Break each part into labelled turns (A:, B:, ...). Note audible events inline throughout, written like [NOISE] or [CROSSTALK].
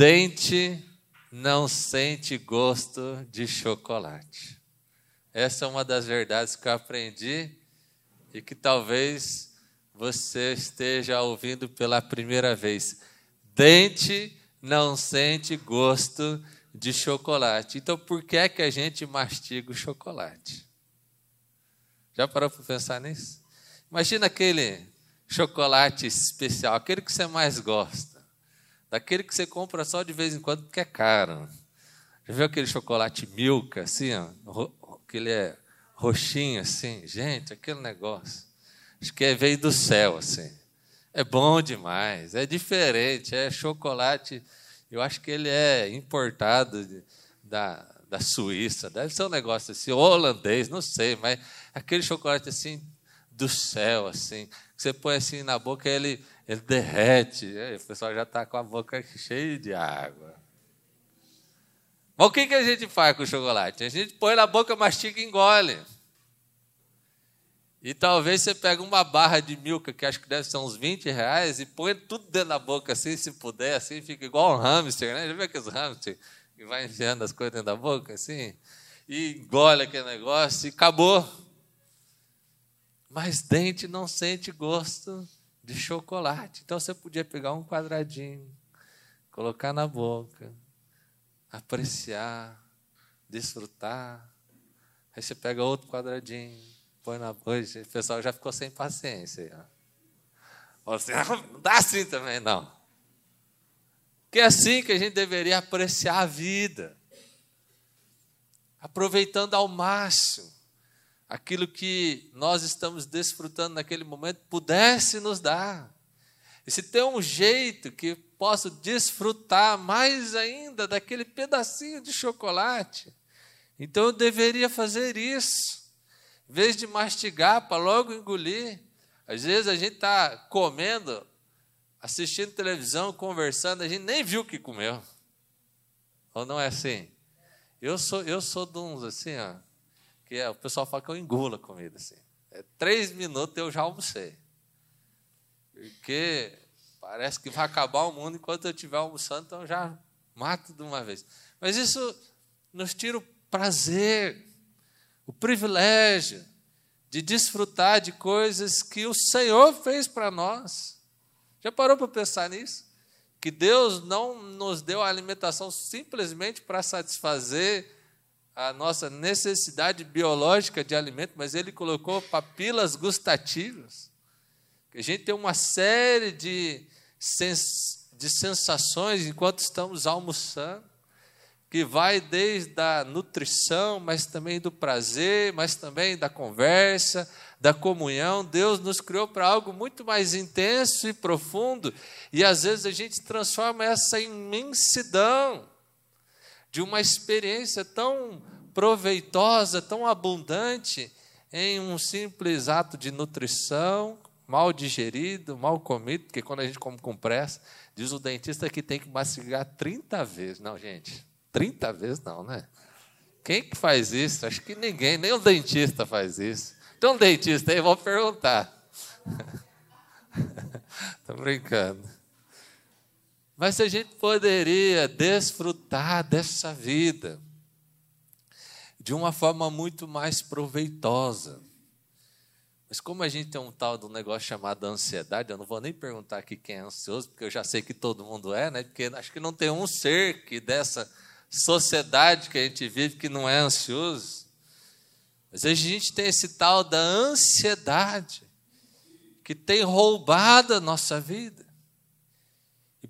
A: Dente não sente gosto de chocolate. Essa é uma das verdades que eu aprendi e que talvez você esteja ouvindo pela primeira vez. Dente não sente gosto de chocolate. Então, por que é que a gente mastiga o chocolate? Já parou para pensar nisso? Imagina aquele chocolate especial, aquele que você mais gosta, daquele que você compra só de vez em quando porque é caro. Já viu aquele chocolate Milka, assim, ó, que ele é roxinho, assim? Gente, aquele negócio. Acho que é, veio do céu, assim. É bom demais, é diferente, é chocolate. Eu acho que ele é importado de, da, da Suíça, deve ser um negócio assim, holandês, não sei, mas aquele chocolate assim do céu, assim, que você põe assim na boca ele, ele derrete. O pessoal já está com a boca cheia de água. Mas o que, que a gente faz com o chocolate? A gente põe na boca, mastiga e engole. E talvez você pegue uma barra de milka, que acho que deve ser uns 20 reais, e põe tudo dentro da boca, assim, se puder, assim, fica igual um hamster, né? Já viu aqueles hamster que vai enfiando as coisas dentro da boca, assim? E engole aquele negócio e acabou. Mas dente não sente gosto de chocolate. Então você podia pegar um quadradinho, colocar na boca, apreciar, desfrutar. Aí você pega outro quadradinho, põe na boca. O pessoal já ficou sem paciência. Ó. Assim, não dá assim também, não. Que é assim que a gente deveria apreciar a vida, aproveitando ao máximo aquilo que nós estamos desfrutando naquele momento, pudesse nos dar. E se tem um jeito que posso desfrutar mais ainda daquele pedacinho de chocolate, então eu deveria fazer isso. Em vez de mastigar para logo engolir, às vezes a gente está comendo assistindo televisão, conversando, a gente nem viu o que comeu. Ou não é assim? Eu sou, eu sou de uns assim, ó, que é, o pessoal fala que eu engulo a comida assim. É, três minutos eu já almocei. Porque parece que vai acabar o mundo enquanto eu estiver almoçando, então eu já mato de uma vez. Mas isso nos tira o prazer, o privilégio de desfrutar de coisas que o Senhor fez para nós. Já parou para pensar nisso? Que Deus não nos deu a alimentação simplesmente para satisfazer a nossa necessidade biológica de alimento, mas Ele colocou papilas gustativas. A gente tem uma série de, sens de sensações enquanto estamos almoçando, que vai desde a nutrição, mas também do prazer, mas também da conversa, da comunhão, Deus nos criou para algo muito mais intenso e profundo, e às vezes a gente transforma essa imensidão de uma experiência tão proveitosa, tão abundante, em um simples ato de nutrição, mal digerido, mal comido, porque quando a gente come com pressa, diz o dentista que tem que mastigar 30 vezes. Não, gente, 30 vezes não, né? Quem que faz isso? Acho que ninguém, nem o dentista faz isso. Tem um dentista aí, vou perguntar. [LAUGHS] Estou brincando. Mas a gente poderia desfrutar dessa vida de uma forma muito mais proveitosa. Mas como a gente tem um tal de um negócio chamado ansiedade, eu não vou nem perguntar aqui quem é ansioso, porque eu já sei que todo mundo é, né? Porque acho que não tem um ser que dessa sociedade que a gente vive que não é ansioso. Mas a gente tem esse tal da ansiedade que tem roubado a nossa vida.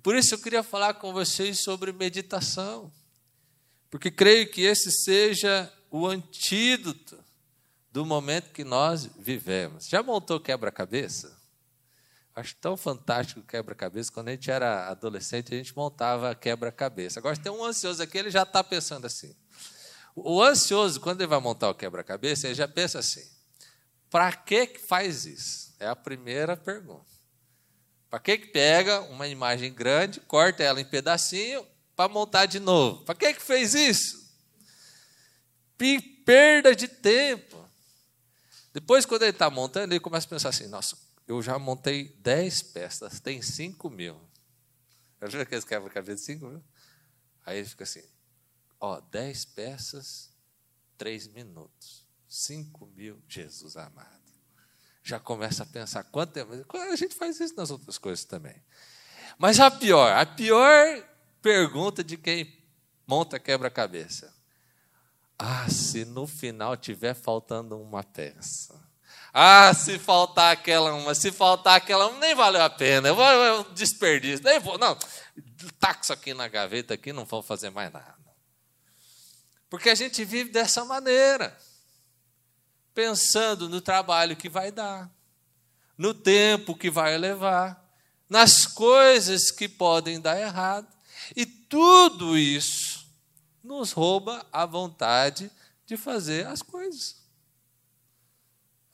A: Por isso eu queria falar com vocês sobre meditação. Porque creio que esse seja o antídoto do momento que nós vivemos. Já montou quebra-cabeça? Acho tão fantástico quebra-cabeça. Quando a gente era adolescente, a gente montava quebra-cabeça. Agora tem um ansioso aqui, ele já está pensando assim: o ansioso, quando ele vai montar o quebra-cabeça, ele já pensa assim: para que faz isso? É a primeira pergunta. Para que que pega uma imagem grande, corta ela em pedacinho para montar de novo? Para que que fez isso? Perda de tempo. Depois, quando ele está montando, ele começa a pensar assim: nossa, eu já montei 10 peças, tem 5 mil. Já viu aqueles quebra-cabeça de cinco? Viu? Aí ele fica assim, ó, dez peças, três minutos. Cinco mil, Jesus amado. Já começa a pensar quanto tempo. A gente faz isso nas outras coisas também. Mas a pior, a pior pergunta de quem monta quebra-cabeça. Ah, se no final tiver faltando uma peça. Ah, se faltar aquela uma, se faltar aquela uma, nem valeu a pena. Eu vou, eu desperdício. Nem vou, não. Taca isso aqui na gaveta aqui, não vou fazer mais nada. Porque a gente vive dessa maneira. Pensando no trabalho que vai dar, no tempo que vai levar, nas coisas que podem dar errado. E tudo isso nos rouba a vontade de fazer as coisas.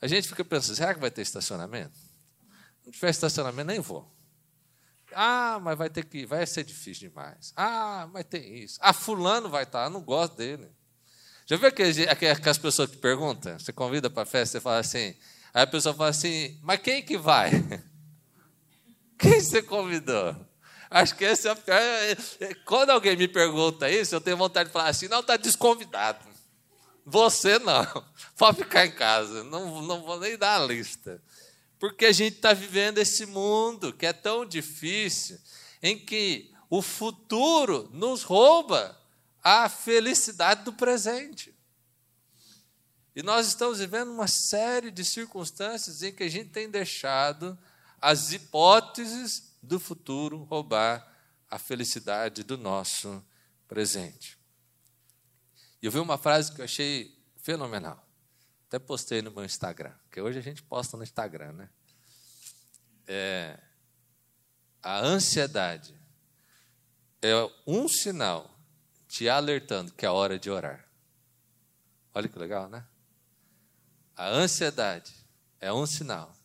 A: A gente fica pensando, será que vai ter estacionamento? Não tiver estacionamento, nem vou. Ah, mas vai ter que, vai ser difícil demais. Ah, mas tem isso. Ah, fulano vai estar, não gosto dele. Já viu aquelas pessoas que perguntam? Você convida para a festa, você fala assim, aí a pessoa fala assim, mas quem que vai? [LAUGHS] Quem você convidou? Acho que esse é o pior. Quando alguém me pergunta isso, eu tenho vontade de falar assim: não, está desconvidado. Você não. [LAUGHS] Pode ficar em casa. Não, não vou nem dar a lista. Porque a gente está vivendo esse mundo que é tão difícil, em que o futuro nos rouba a felicidade do presente. E nós estamos vivendo uma série de circunstâncias em que a gente tem deixado as hipóteses do futuro roubar a felicidade do nosso presente. E eu vi uma frase que eu achei fenomenal. Até postei no meu Instagram, porque hoje a gente posta no Instagram, né? É, a ansiedade é um sinal te alertando que é hora de orar. Olha que legal, né? A ansiedade é um sinal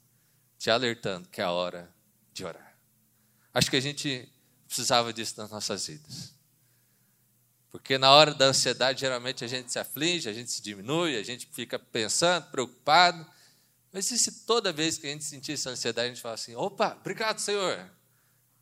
A: te alertando que é hora de orar. Acho que a gente precisava disso nas nossas vidas. Porque na hora da ansiedade, geralmente a gente se aflige, a gente se diminui, a gente fica pensando, preocupado. Mas e se toda vez que a gente sentir essa ansiedade, a gente fala assim: opa, obrigado, Senhor.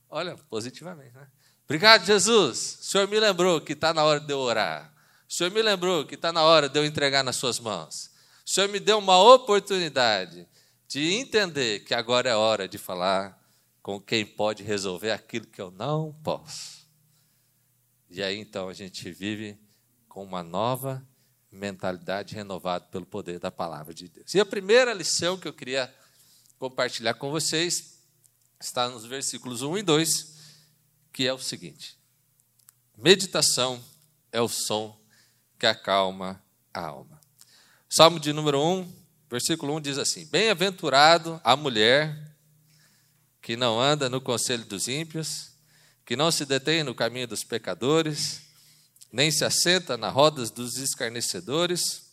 A: Olha, positivamente, né? Obrigado, Jesus. O Senhor me lembrou que está na hora de eu orar. O Senhor me lembrou que está na hora de eu entregar nas Suas mãos. O Senhor me deu uma oportunidade de entender que agora é hora de falar com quem pode resolver aquilo que eu não posso. E aí então a gente vive com uma nova mentalidade renovada pelo poder da palavra de Deus. E a primeira lição que eu queria compartilhar com vocês está nos versículos 1 e 2, que é o seguinte: Meditação é o som que acalma a alma. Salmo de número 1, Versículo 1 diz assim: Bem-aventurado a mulher que não anda no conselho dos ímpios, que não se detém no caminho dos pecadores, nem se assenta nas rodas dos escarnecedores.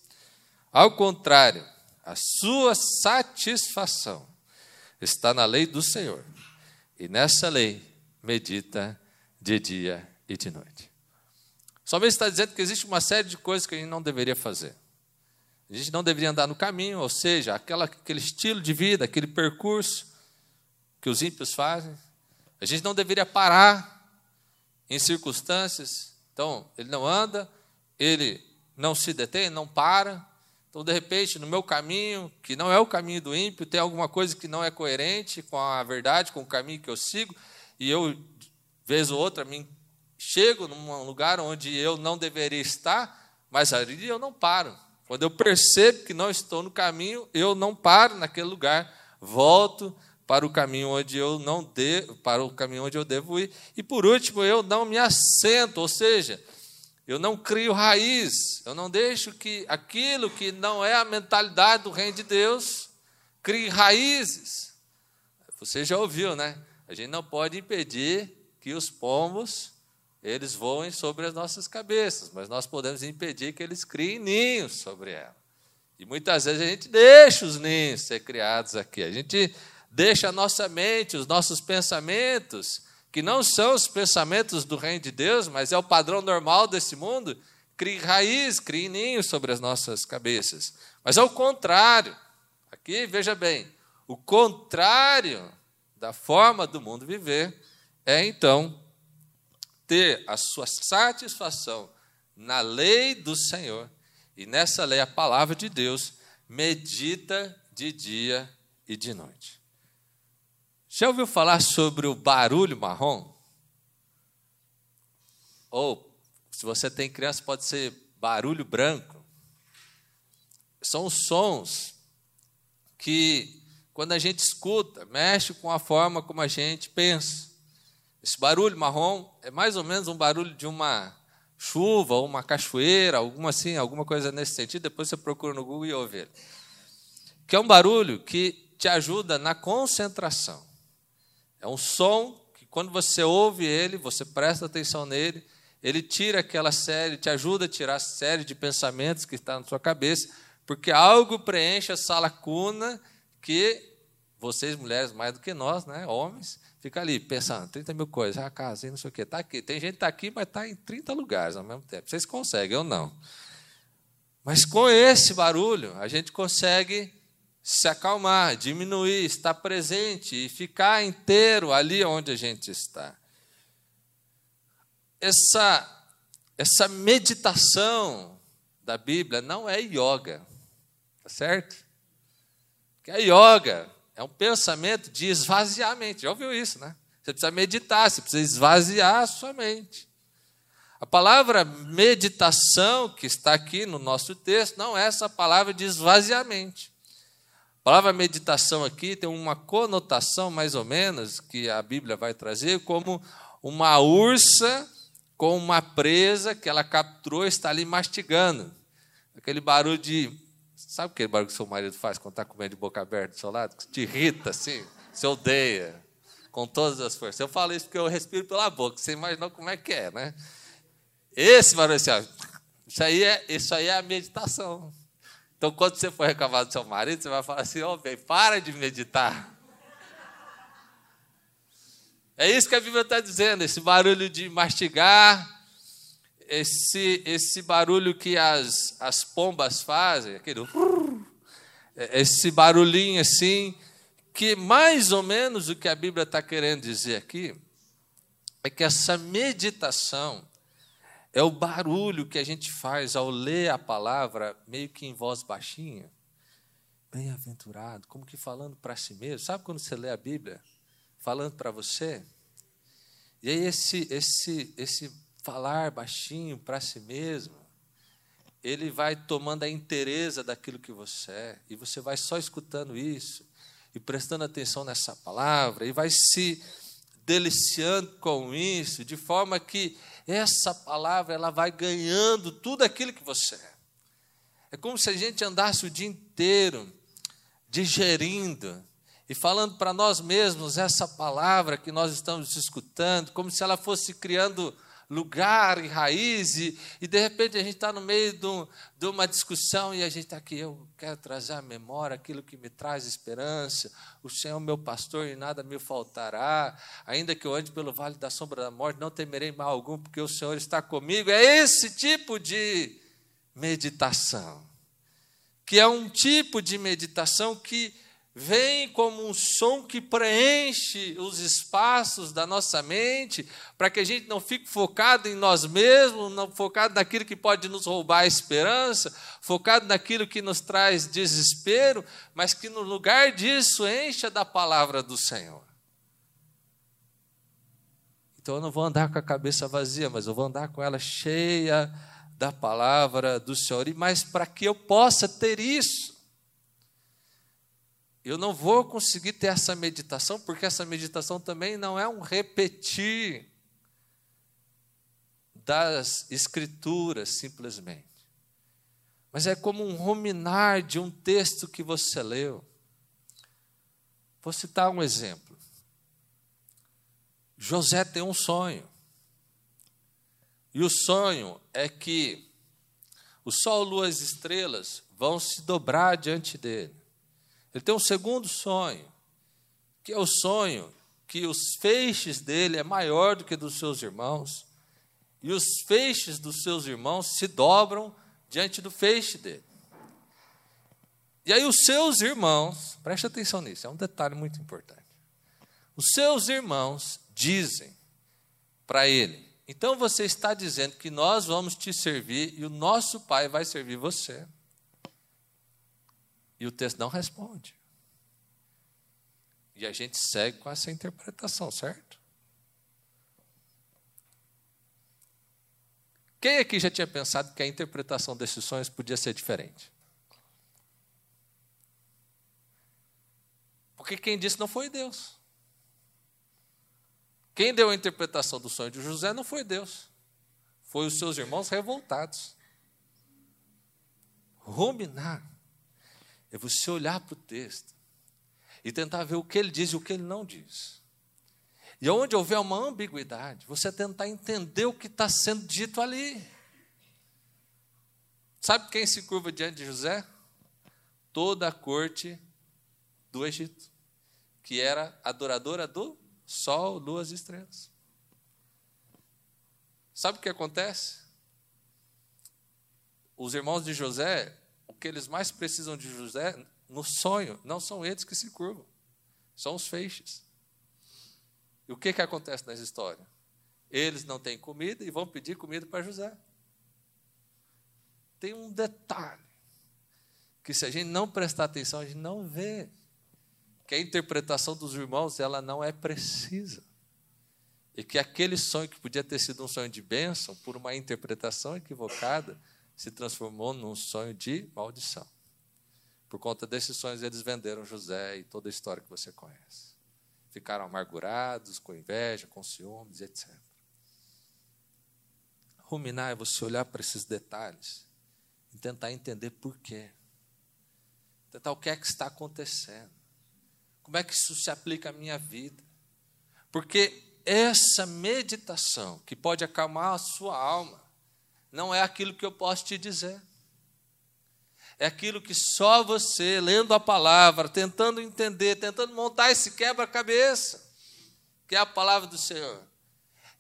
A: Ao contrário, a sua satisfação está na lei do Senhor, e nessa lei medita de dia e de noite. Somente está dizendo que existe uma série de coisas que a gente não deveria fazer. A gente não deveria andar no caminho, ou seja, aquela, aquele estilo de vida, aquele percurso que os ímpios fazem. A gente não deveria parar em circunstâncias. Então, ele não anda, ele não se detém, não para. Então, de repente, no meu caminho, que não é o caminho do ímpio, tem alguma coisa que não é coerente com a verdade, com o caminho que eu sigo, e eu, vez ou outra, me chego num lugar onde eu não deveria estar, mas ali eu não paro. Quando eu percebo que não estou no caminho, eu não paro naquele lugar, volto para o caminho onde eu não de, para o caminho onde eu devo ir. E por último, eu não me assento, ou seja, eu não crio raiz, eu não deixo que aquilo que não é a mentalidade do reino de Deus crie raízes. Você já ouviu, né? A gente não pode impedir que os pombos eles voem sobre as nossas cabeças, mas nós podemos impedir que eles criem ninhos sobre ela. E muitas vezes a gente deixa os ninhos ser criados aqui, a gente deixa a nossa mente, os nossos pensamentos, que não são os pensamentos do reino de Deus, mas é o padrão normal desse mundo, crie raiz, crie ninhos sobre as nossas cabeças. Mas ao contrário, aqui veja bem, o contrário da forma do mundo viver é então ter a sua satisfação na lei do Senhor, e nessa lei, a palavra de Deus, medita de dia e de noite. Já ouviu falar sobre o barulho marrom? Ou, se você tem criança, pode ser barulho branco. São sons que, quando a gente escuta, mexe com a forma como a gente pensa. Esse barulho marrom é mais ou menos um barulho de uma chuva, uma cachoeira, alguma assim, alguma coisa nesse sentido, depois você procura no Google e ouve ele. Que é um barulho que te ajuda na concentração. É um som que quando você ouve ele, você presta atenção nele, ele tira aquela série, te ajuda a tirar a série de pensamentos que está na sua cabeça, porque algo preenche essa lacuna que vocês, mulheres, mais do que nós, né, homens, Fica ali pensando, 30 mil coisas, ah, casa, não sei o quê. Está aqui. Tem gente que está aqui, mas está em 30 lugares ao mesmo tempo. Vocês conseguem, eu não. Mas com esse barulho, a gente consegue se acalmar, diminuir, estar presente e ficar inteiro ali onde a gente está. Essa, essa meditação da Bíblia não é yoga, tá certo? Que é yoga é um pensamento de esvaziamento. Já ouviu isso, né? Você precisa meditar, você precisa esvaziar a sua mente. A palavra meditação, que está aqui no nosso texto, não é essa palavra de esvaziamento. A palavra meditação aqui tem uma conotação, mais ou menos, que a Bíblia vai trazer, como uma ursa com uma presa que ela capturou e está ali mastigando. Aquele barulho de Sabe aquele barulho que seu marido faz quando está comendo de boca aberta do seu lado? Que te irrita assim, você odeia, com todas as forças. Eu falo isso porque eu respiro pela boca, você imaginou como é que é, né? Esse barulho assim, ó, isso, aí é, isso aí é a meditação. Então, quando você for reclamar do seu marido, você vai falar assim: Ô, oh, bem, para de meditar. É isso que a Bíblia está dizendo, esse barulho de mastigar, esse, esse barulho que as, as pombas fazem, aquele esse barulhinho assim, que mais ou menos o que a Bíblia está querendo dizer aqui é que essa meditação é o barulho que a gente faz ao ler a palavra meio que em voz baixinha. Bem-aventurado, como que falando para si mesmo. Sabe quando você lê a Bíblia? Falando para você? E aí esse, esse, esse falar baixinho para si mesmo, ele vai tomando a inteireza daquilo que você é, e você vai só escutando isso, e prestando atenção nessa palavra, e vai se deliciando com isso, de forma que essa palavra ela vai ganhando tudo aquilo que você é. É como se a gente andasse o dia inteiro digerindo e falando para nós mesmos essa palavra que nós estamos escutando, como se ela fosse criando lugar e raiz, e, e de repente a gente está no meio de, um, de, uma discussão e a gente está aqui, eu quero trazer à memória aquilo que me traz esperança, o Senhor é meu pastor e nada me faltará, ainda que eu ande pelo vale da sombra da morte, não temerei mal algum, porque o Senhor está comigo. É esse tipo de meditação, que é um tipo de meditação que vem como um som que preenche os espaços da nossa mente, para que a gente não fique focado em nós mesmos, não focado naquilo que pode nos roubar a esperança, focado naquilo que nos traz desespero, mas que no lugar disso encha da palavra do Senhor. Então eu não vou andar com a cabeça vazia, mas eu vou andar com ela cheia da palavra do Senhor, e mas para que eu possa ter isso, eu não vou conseguir ter essa meditação, porque essa meditação também não é um repetir das Escrituras, simplesmente. Mas é como um ruminar de um texto que você leu. Vou citar um exemplo. José tem um sonho. E o sonho é que o sol, lua e as estrelas vão se dobrar diante dele. Ele tem um segundo sonho, que é o sonho que os feixes dele é maior do que dos seus irmãos, e os feixes dos seus irmãos se dobram diante do feixe dele. E aí os seus irmãos, preste atenção nisso, é um detalhe muito importante. Os seus irmãos dizem para ele: Então você está dizendo que nós vamos te servir e o nosso pai vai servir você. E o texto não responde. E a gente segue com essa interpretação, certo? Quem aqui já tinha pensado que a interpretação desses sonhos podia ser diferente? Porque quem disse não foi Deus. Quem deu a interpretação do sonho de José não foi Deus. Foi os seus irmãos revoltados. Ruminar é você olhar para o texto e tentar ver o que ele diz e o que ele não diz. E onde houver uma ambiguidade, você tentar entender o que está sendo dito ali. Sabe quem se curva diante de José? Toda a corte do Egito, que era adoradora do sol, luas e estrelas. Sabe o que acontece? Os irmãos de José, que eles mais precisam de José no sonho, não são eles que se curvam, são os feixes. E o que, que acontece nessa história? Eles não têm comida e vão pedir comida para José. Tem um detalhe que se a gente não prestar atenção, a gente não vê que a interpretação dos irmãos ela não é precisa. E que aquele sonho que podia ter sido um sonho de bênção, por uma interpretação equivocada, se transformou num sonho de maldição. Por conta desses sonhos, eles venderam José e toda a história que você conhece. Ficaram amargurados, com inveja, com ciúmes, etc. Ruminar é você olhar para esses detalhes e tentar entender por quê. Tentar o que é que está acontecendo. Como é que isso se aplica à minha vida? Porque essa meditação que pode acalmar a sua alma não é aquilo que eu posso te dizer. É aquilo que só você, lendo a palavra, tentando entender, tentando montar esse quebra-cabeça, que é a palavra do Senhor.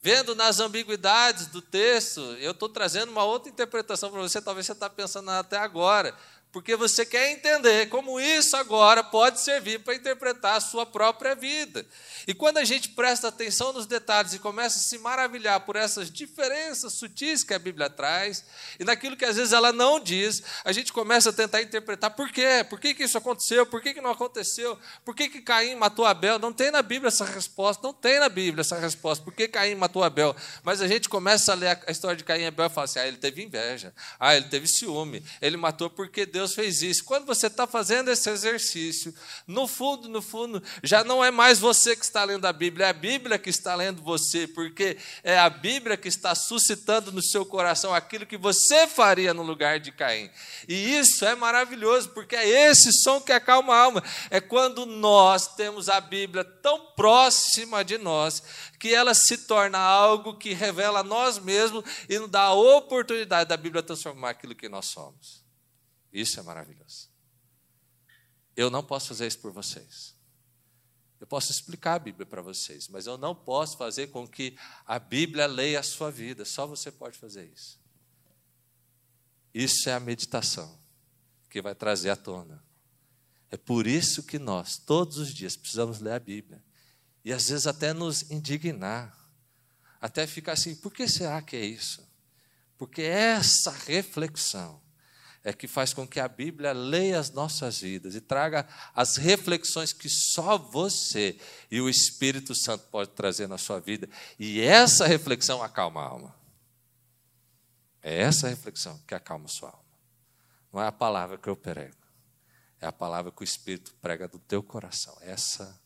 A: Vendo nas ambiguidades do texto, eu estou trazendo uma outra interpretação para você, talvez você está pensando até agora porque você quer entender como isso agora pode servir para interpretar a sua própria vida. E quando a gente presta atenção nos detalhes e começa a se maravilhar por essas diferenças sutis que a Bíblia traz, e naquilo que às vezes ela não diz, a gente começa a tentar interpretar por quê? Por que, que isso aconteceu? Por que, que não aconteceu? Por que, que Caim matou Abel? Não tem na Bíblia essa resposta, não tem na Bíblia essa resposta. Por que Caim matou Abel? Mas a gente começa a ler a história de Caim e Abel e fala assim: ah, ele teve inveja, ah, ele teve ciúme, ele matou porque Deus Deus fez isso. Quando você está fazendo esse exercício, no fundo, no fundo, já não é mais você que está lendo a Bíblia, é a Bíblia que está lendo você, porque é a Bíblia que está suscitando no seu coração aquilo que você faria no lugar de Caim. E isso é maravilhoso, porque é esse som que acalma a alma. É quando nós temos a Bíblia tão próxima de nós que ela se torna algo que revela a nós mesmos e nos dá a oportunidade da Bíblia transformar aquilo que nós somos. Isso é maravilhoso. Eu não posso fazer isso por vocês. Eu posso explicar a Bíblia para vocês, mas eu não posso fazer com que a Bíblia leia a sua vida. Só você pode fazer isso. Isso é a meditação que vai trazer à tona. É por isso que nós, todos os dias, precisamos ler a Bíblia. E às vezes até nos indignar. Até ficar assim, por que será que é isso? Porque essa reflexão é que faz com que a Bíblia leia as nossas vidas e traga as reflexões que só você e o Espírito Santo pode trazer na sua vida. E essa reflexão acalma a alma. É essa reflexão que acalma a sua alma. Não é a palavra que eu prego, é a palavra que o Espírito prega do teu coração. Essa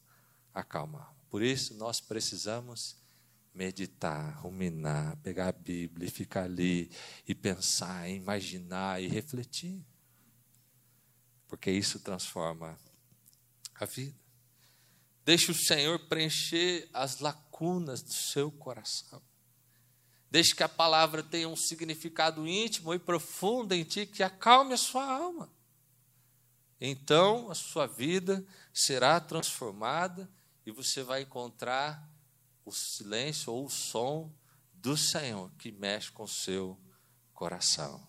A: acalma a alma. Por isso, nós precisamos meditar, ruminar, pegar a Bíblia e ficar ali e pensar, imaginar e refletir. Porque isso transforma a vida. Deixe o Senhor preencher as lacunas do seu coração. Deixe que a palavra tenha um significado íntimo e profundo em ti que acalme a sua alma. Então a sua vida será transformada e você vai encontrar o silêncio ou o som do Senhor que mexe com o seu coração.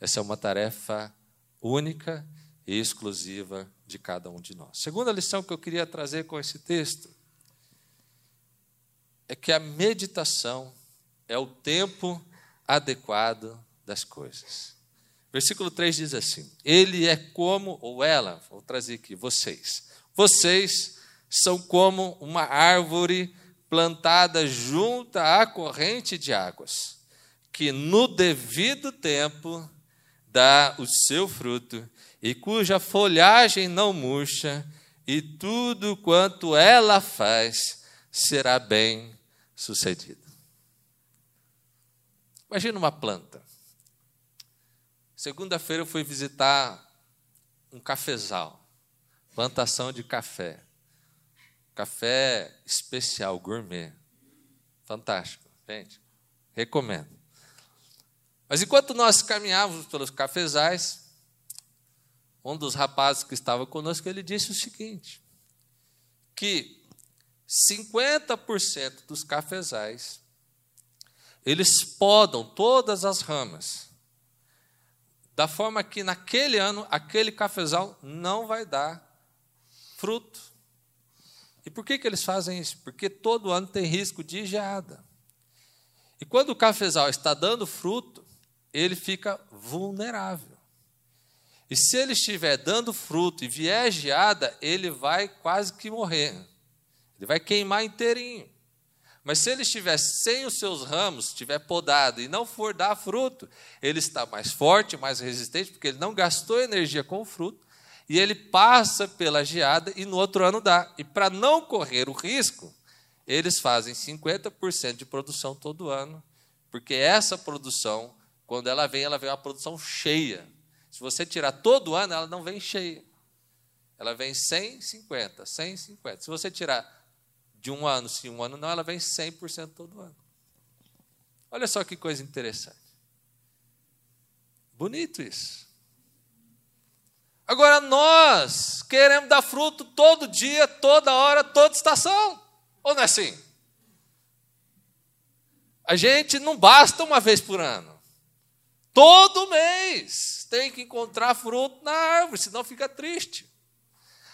A: Essa é uma tarefa única e exclusiva de cada um de nós. Segunda lição que eu queria trazer com esse texto é que a meditação é o tempo adequado das coisas. Versículo 3 diz assim: Ele é como, ou ela, vou trazer aqui, vocês. Vocês são como uma árvore plantada junto à corrente de águas, que no devido tempo dá o seu fruto, e cuja folhagem não murcha, e tudo quanto ela faz será bem sucedido. Imagina uma planta. Segunda-feira eu fui visitar um cafezal, plantação de café. Café especial, gourmet. Fantástico, gente. Recomendo. Mas enquanto nós caminhávamos pelos cafezais, um dos rapazes que estava conosco, ele disse o seguinte: que 50% dos cafezais eles podam todas as ramas, da forma que naquele ano aquele cafezal não vai dar fruto. E por que, que eles fazem isso? Porque todo ano tem risco de geada. E quando o cafezal está dando fruto, ele fica vulnerável. E se ele estiver dando fruto e vier geada, ele vai quase que morrer. Ele vai queimar inteirinho. Mas se ele estiver sem os seus ramos, estiver podado e não for dar fruto, ele está mais forte, mais resistente, porque ele não gastou energia com o fruto e ele passa pela geada e no outro ano dá. E para não correr o risco, eles fazem 50% de produção todo ano, porque essa produção, quando ela vem, ela vem uma produção cheia. Se você tirar todo ano, ela não vem cheia. Ela vem 150, 150. Se você tirar de um ano sim, um ano não, ela vem 100% todo ano. Olha só que coisa interessante. Bonito isso. Agora nós queremos dar fruto todo dia, toda hora, toda estação. Ou não é assim? A gente não basta uma vez por ano. Todo mês tem que encontrar fruto na árvore, senão fica triste.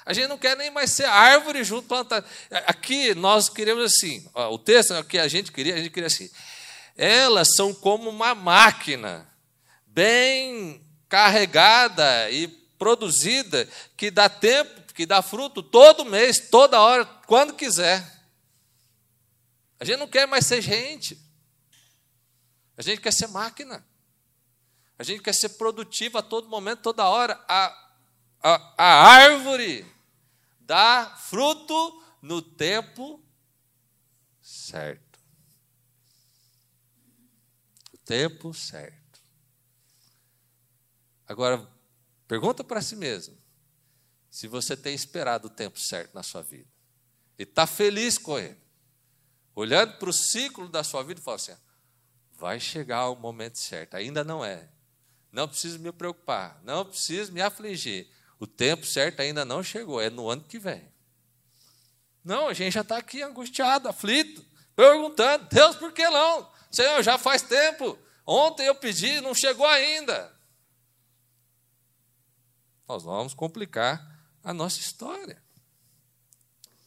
A: A gente não quer nem mais ser árvore junto plantada. Aqui nós queremos assim, o texto que a gente queria, a gente queria assim. Elas são como uma máquina bem carregada e produzida, que dá tempo, que dá fruto todo mês, toda hora, quando quiser. A gente não quer mais ser gente. A gente quer ser máquina. A gente quer ser produtivo a todo momento, toda hora. A, a, a árvore dá fruto no tempo certo. O tempo certo. Agora, Pergunta para si mesmo se você tem esperado o tempo certo na sua vida e está feliz com ele. Olhando para o ciclo da sua vida e fala assim: vai chegar o momento certo, ainda não é. Não preciso me preocupar, não preciso me afligir. O tempo certo ainda não chegou, é no ano que vem. Não, a gente já está aqui angustiado, aflito, perguntando: Deus, por que não? Senhor, já faz tempo. Ontem eu pedi, não chegou ainda nós vamos complicar a nossa história.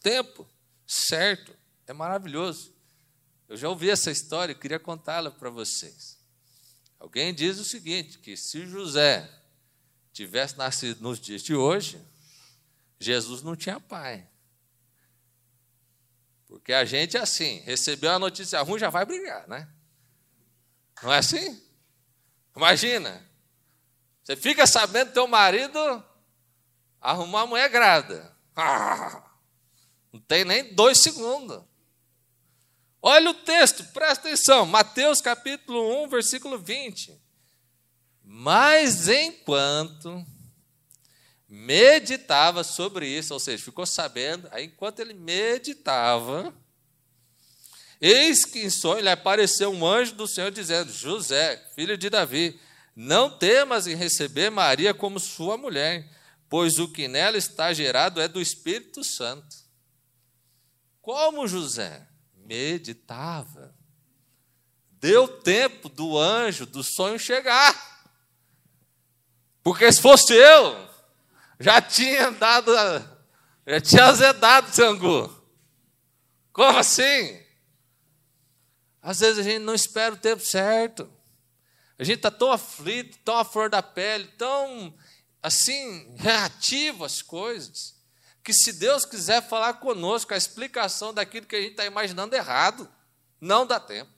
A: Tempo certo é maravilhoso. Eu já ouvi essa história e queria contá-la para vocês. Alguém diz o seguinte: que se José tivesse nascido nos dias de hoje, Jesus não tinha pai. Porque a gente é assim, recebeu a notícia ruim, já vai brigar, né? Não é assim? Imagina, você fica sabendo que teu marido arrumou uma mulher grávida. [LAUGHS] Não tem nem dois segundos. Olha o texto, presta atenção. Mateus capítulo 1, versículo 20. Mas enquanto meditava sobre isso, ou seja, ficou sabendo, aí enquanto ele meditava, eis que em sonho lhe apareceu um anjo do Senhor dizendo: José, filho de Davi, não temas em receber Maria como sua mulher, pois o que nela está gerado é do Espírito Santo. Como José meditava, deu tempo do anjo, do sonho chegar. Porque se fosse eu, já tinha dado, já tinha azedado o angu. Como assim? Às vezes a gente não espera o tempo certo. A gente está tão aflito, tão à flor da pele, tão assim, reativo às coisas, que se Deus quiser falar conosco a explicação daquilo que a gente está imaginando errado, não dá tempo.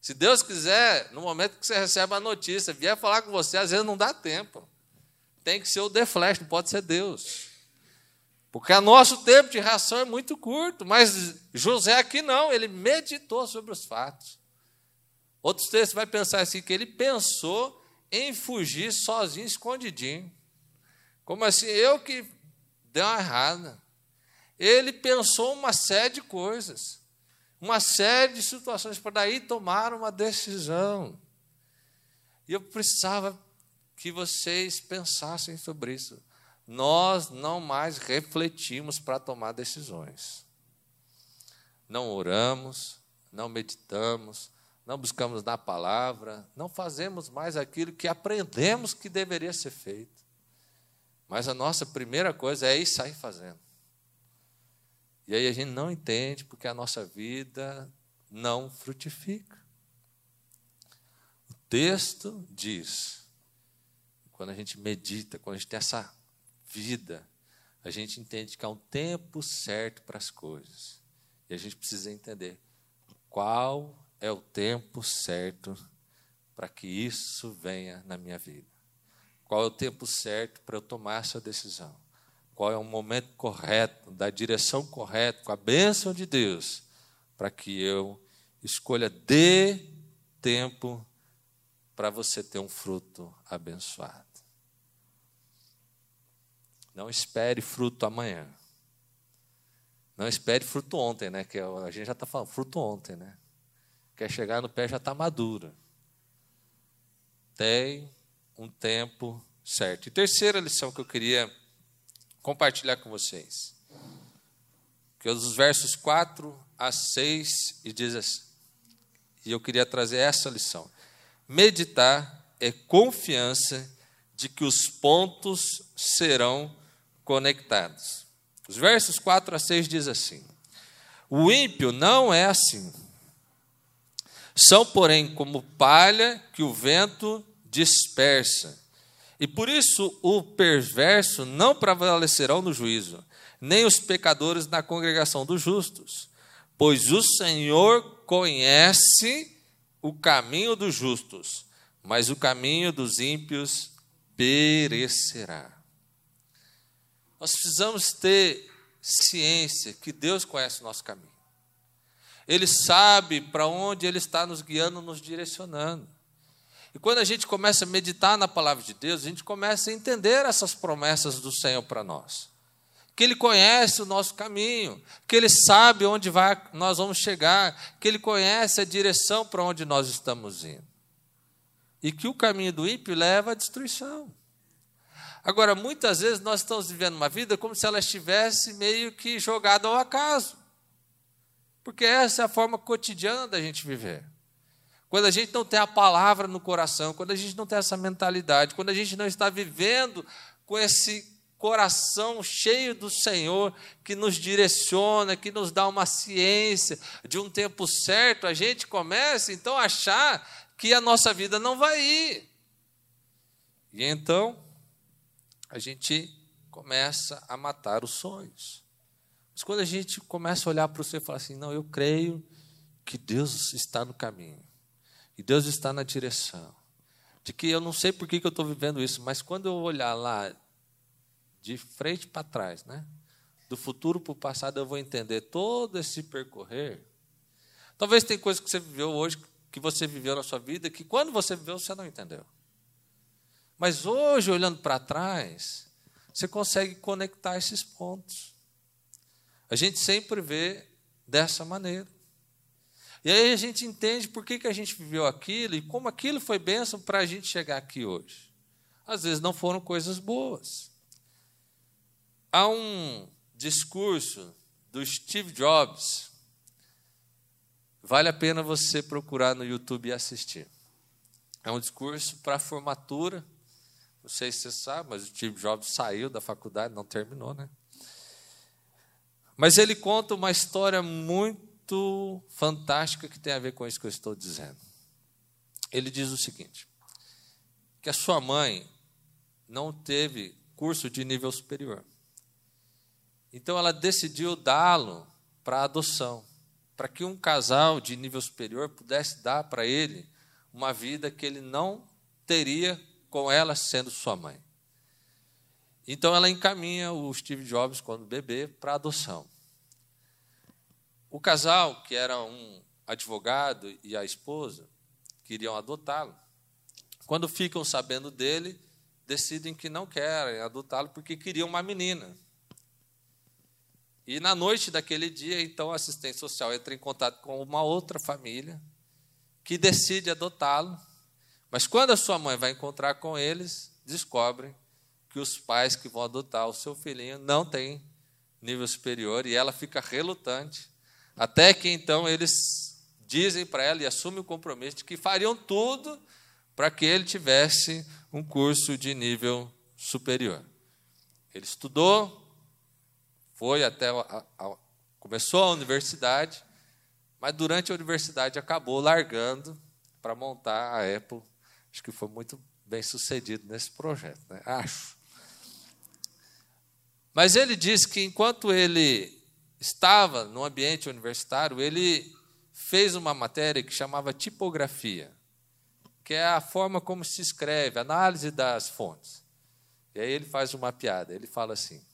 A: Se Deus quiser, no momento que você recebe a notícia, vier falar com você, às vezes não dá tempo. Tem que ser o The Flash, não pode ser Deus. Porque o nosso tempo de reação é muito curto, mas José aqui não, ele meditou sobre os fatos. Outros textos vai pensar assim, que ele pensou em fugir sozinho, escondidinho. Como assim? Eu que dei uma errada. Ele pensou uma série de coisas uma série de situações para daí tomar uma decisão. E eu precisava que vocês pensassem sobre isso. Nós não mais refletimos para tomar decisões. Não oramos, não meditamos, não buscamos na palavra, não fazemos mais aquilo que aprendemos que deveria ser feito. Mas a nossa primeira coisa é ir sair fazendo. E aí a gente não entende porque a nossa vida não frutifica. O texto diz, quando a gente medita, quando a gente tem essa vida, a gente entende que há um tempo certo para as coisas. E a gente precisa entender qual é o tempo certo para que isso venha na minha vida. Qual é o tempo certo para eu tomar essa decisão? qual é o momento correto, da direção correta, com a bênção de Deus, para que eu escolha de tempo para você ter um fruto abençoado. Não espere fruto amanhã. Não espere fruto ontem, né? Que a gente já está falando, fruto ontem, né? Quer chegar no pé já está maduro. Tem um tempo certo. E terceira lição que eu queria compartilhar com vocês. Que é os versos 4 a 6 e diz assim, e eu queria trazer essa lição. Meditar é confiança de que os pontos serão conectados. Os versos 4 a 6 diz assim: O ímpio não é assim. São, porém, como palha que o vento dispersa. E por isso o perverso não prevalecerão no juízo, nem os pecadores na congregação dos justos. Pois o Senhor conhece o caminho dos justos, mas o caminho dos ímpios perecerá. Nós precisamos ter ciência que Deus conhece o nosso caminho. Ele sabe para onde Ele está nos guiando, nos direcionando. E quando a gente começa a meditar na palavra de Deus, a gente começa a entender essas promessas do Senhor para nós. Que Ele conhece o nosso caminho, que Ele sabe onde vai, nós vamos chegar, que Ele conhece a direção para onde nós estamos indo. E que o caminho do ímpio leva à destruição. Agora, muitas vezes nós estamos vivendo uma vida como se ela estivesse meio que jogada ao acaso. Porque essa é a forma cotidiana da gente viver. Quando a gente não tem a palavra no coração, quando a gente não tem essa mentalidade, quando a gente não está vivendo com esse coração cheio do Senhor, que nos direciona, que nos dá uma ciência de um tempo certo, a gente começa então a achar que a nossa vida não vai ir. E então a gente começa a matar os sonhos. Mas quando a gente começa a olhar para céu e falar assim: não, eu creio que Deus está no caminho. E Deus está na direção. De que eu não sei por que, que eu estou vivendo isso, mas quando eu olhar lá de frente para trás, né? do futuro para o passado, eu vou entender todo esse percorrer. Talvez tem coisas que você viveu hoje, que você viveu na sua vida, que quando você viveu, você não entendeu. Mas hoje, olhando para trás, você consegue conectar esses pontos. A gente sempre vê dessa maneira. E aí a gente entende por que, que a gente viveu aquilo e como aquilo foi bênção para a gente chegar aqui hoje. Às vezes não foram coisas boas. Há um discurso do Steve Jobs, vale a pena você procurar no YouTube e assistir. É um discurso para formatura. Não sei se você sabe, mas o Steve Jobs saiu da faculdade, não terminou, né? Mas ele conta uma história muito fantástica que tem a ver com isso que eu estou dizendo. Ele diz o seguinte: que a sua mãe não teve curso de nível superior. Então ela decidiu dá-lo para adoção, para que um casal de nível superior pudesse dar para ele uma vida que ele não teria com ela sendo sua mãe. Então ela encaminha o Steve Jobs, quando bebê, para adoção. O casal, que era um advogado e a esposa, queriam adotá-lo. Quando ficam sabendo dele, decidem que não querem adotá-lo porque queriam uma menina. E na noite daquele dia, então, a assistente social entra em contato com uma outra família que decide adotá-lo. Mas quando a sua mãe vai encontrar com eles, descobrem que os pais que vão adotar o seu filhinho não têm nível superior e ela fica relutante, até que então eles dizem para ela e assumem o compromisso de que fariam tudo para que ele tivesse um curso de nível superior. Ele estudou, foi até a, a, começou a universidade, mas durante a universidade acabou largando para montar a Apple. Acho que foi muito bem sucedido nesse projeto, né? acho. Mas ele disse que enquanto ele estava no ambiente universitário, ele fez uma matéria que chamava tipografia, que é a forma como se escreve, análise das fontes. E aí ele faz uma piada, ele fala assim: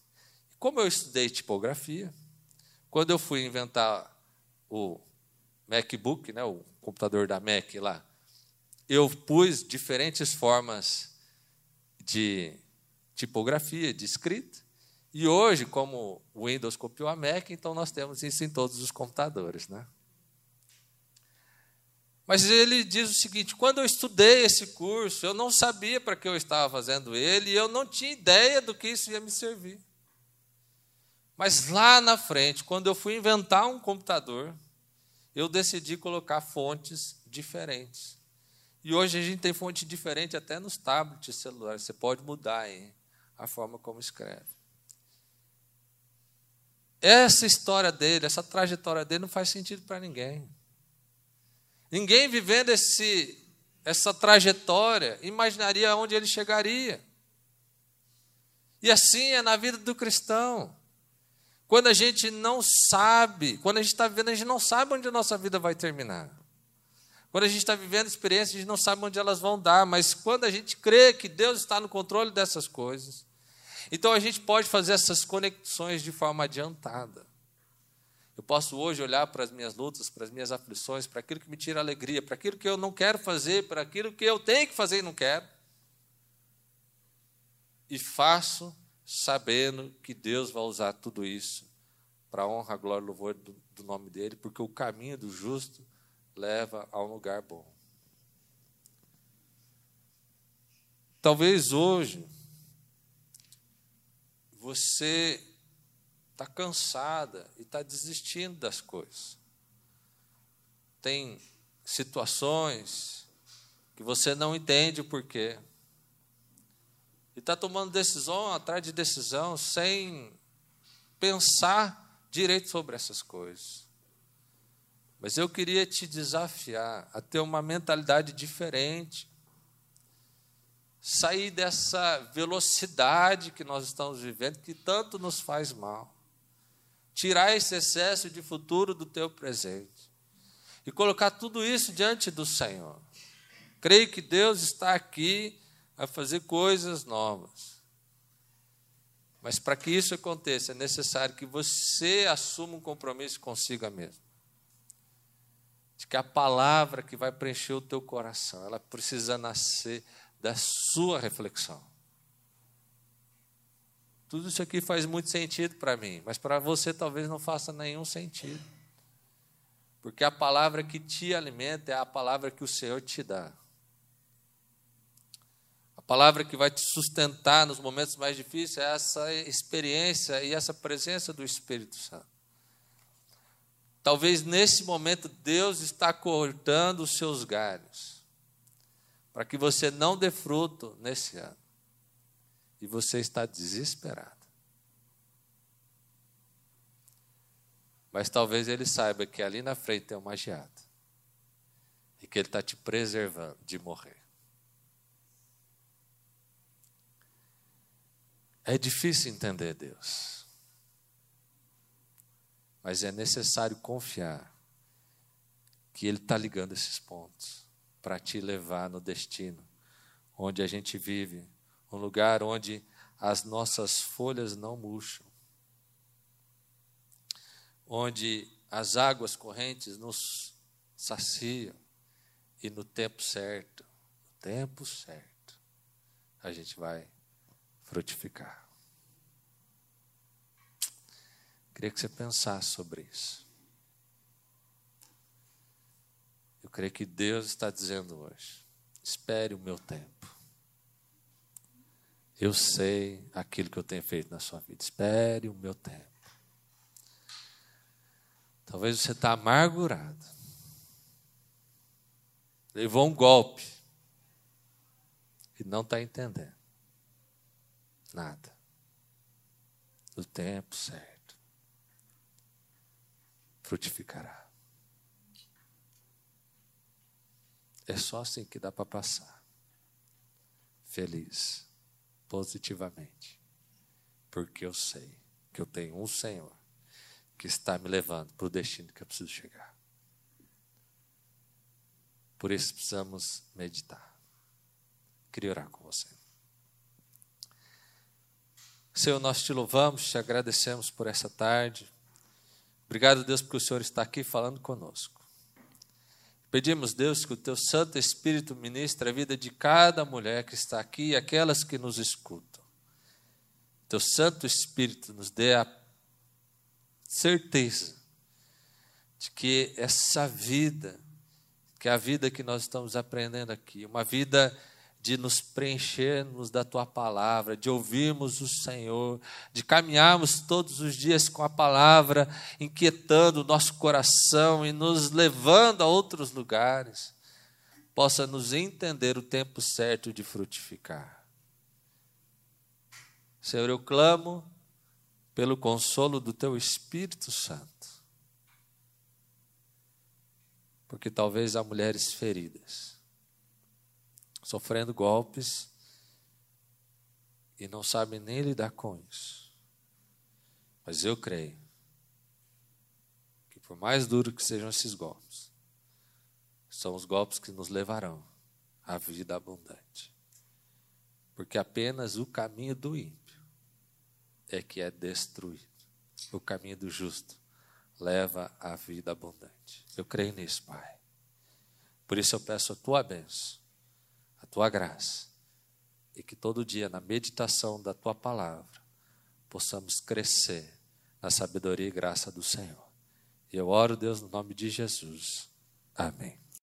A: como eu estudei tipografia, quando eu fui inventar o MacBook, né, o computador da Mac lá, eu pus diferentes formas de tipografia, de escrita, e hoje, como o Windows copiou a Mac, então nós temos isso em todos os computadores. Né? Mas ele diz o seguinte: quando eu estudei esse curso, eu não sabia para que eu estava fazendo ele, e eu não tinha ideia do que isso ia me servir. Mas lá na frente, quando eu fui inventar um computador, eu decidi colocar fontes diferentes. E hoje a gente tem fonte diferente até nos tablets celulares. Você pode mudar hein, a forma como escreve. Essa história dele, essa trajetória dele não faz sentido para ninguém. Ninguém vivendo esse, essa trajetória imaginaria onde ele chegaria. E assim é na vida do cristão. Quando a gente não sabe, quando a gente está vivendo, a gente não sabe onde a nossa vida vai terminar. Quando a gente está vivendo experiências, a gente não sabe onde elas vão dar, mas quando a gente crê que Deus está no controle dessas coisas, então a gente pode fazer essas conexões de forma adiantada. Eu posso hoje olhar para as minhas lutas, para as minhas aflições, para aquilo que me tira alegria, para aquilo que eu não quero fazer, para aquilo que eu tenho que fazer e não quero. E faço sabendo que Deus vai usar tudo isso para a honra, glória e louvor do, do nome dele, porque o caminho do justo leva a um lugar bom. Talvez hoje você está cansada e está desistindo das coisas. Tem situações que você não entende o porquê. E está tomando decisão atrás de decisão sem pensar direito sobre essas coisas. Mas eu queria te desafiar a ter uma mentalidade diferente sair dessa velocidade que nós estamos vivendo, que tanto nos faz mal. Tirar esse excesso de futuro do teu presente. E colocar tudo isso diante do Senhor. Creio que Deus está aqui a fazer coisas novas. Mas para que isso aconteça, é necessário que você assuma um compromisso consigo mesmo. De que a palavra que vai preencher o teu coração, ela precisa nascer da sua reflexão. Tudo isso aqui faz muito sentido para mim, mas para você talvez não faça nenhum sentido. Porque a palavra que te alimenta é a palavra que o Senhor te dá. A palavra que vai te sustentar nos momentos mais difíceis é essa experiência e essa presença do Espírito Santo. Talvez nesse momento Deus está cortando os seus galhos para que você não dê fruto nesse ano. E você está desesperado. Mas talvez ele saiba que ali na frente tem uma geada. E que ele está te preservando de morrer. É difícil entender Deus. Mas é necessário confiar que Ele está ligando esses pontos para te levar no destino onde a gente vive, um lugar onde as nossas folhas não murcham, onde as águas correntes nos saciam e no tempo certo, no tempo certo, a gente vai frutificar. Queria que você pensasse sobre isso. Eu creio que Deus está dizendo hoje: espere o meu tempo. Eu sei aquilo que eu tenho feito na sua vida. Espere o meu tempo. Talvez você está amargurado. Levou um golpe. E não está entendendo nada. No tempo certo, frutificará. É só assim que dá para passar. Feliz, positivamente. Porque eu sei que eu tenho um Senhor que está me levando para o destino que eu preciso chegar. Por isso precisamos meditar. Queria orar com você. Senhor, nós te louvamos, te agradecemos por essa tarde. Obrigado, Deus, porque o Senhor está aqui falando conosco. Pedimos, Deus, que o teu Santo Espírito ministre a vida de cada mulher que está aqui e aquelas que nos escutam. Teu Santo Espírito nos dê a certeza de que essa vida, que é a vida que nós estamos aprendendo aqui, uma vida de nos preenchermos da tua palavra, de ouvirmos o Senhor, de caminharmos todos os dias com a palavra, inquietando o nosso coração e nos levando a outros lugares, possa nos entender o tempo certo de frutificar. Senhor, eu clamo pelo consolo do teu Espírito Santo. Porque talvez há mulheres feridas sofrendo golpes e não sabem nem lidar com isso. Mas eu creio que, por mais duro que sejam esses golpes, são os golpes que nos levarão à vida abundante. Porque apenas o caminho do ímpio é que é destruído. O caminho do justo leva à vida abundante. Eu creio nisso, Pai. Por isso eu peço a tua bênção tua graça, e que todo dia, na meditação da tua palavra, possamos crescer na sabedoria e graça do Senhor. Eu oro, Deus, no nome de Jesus. Amém.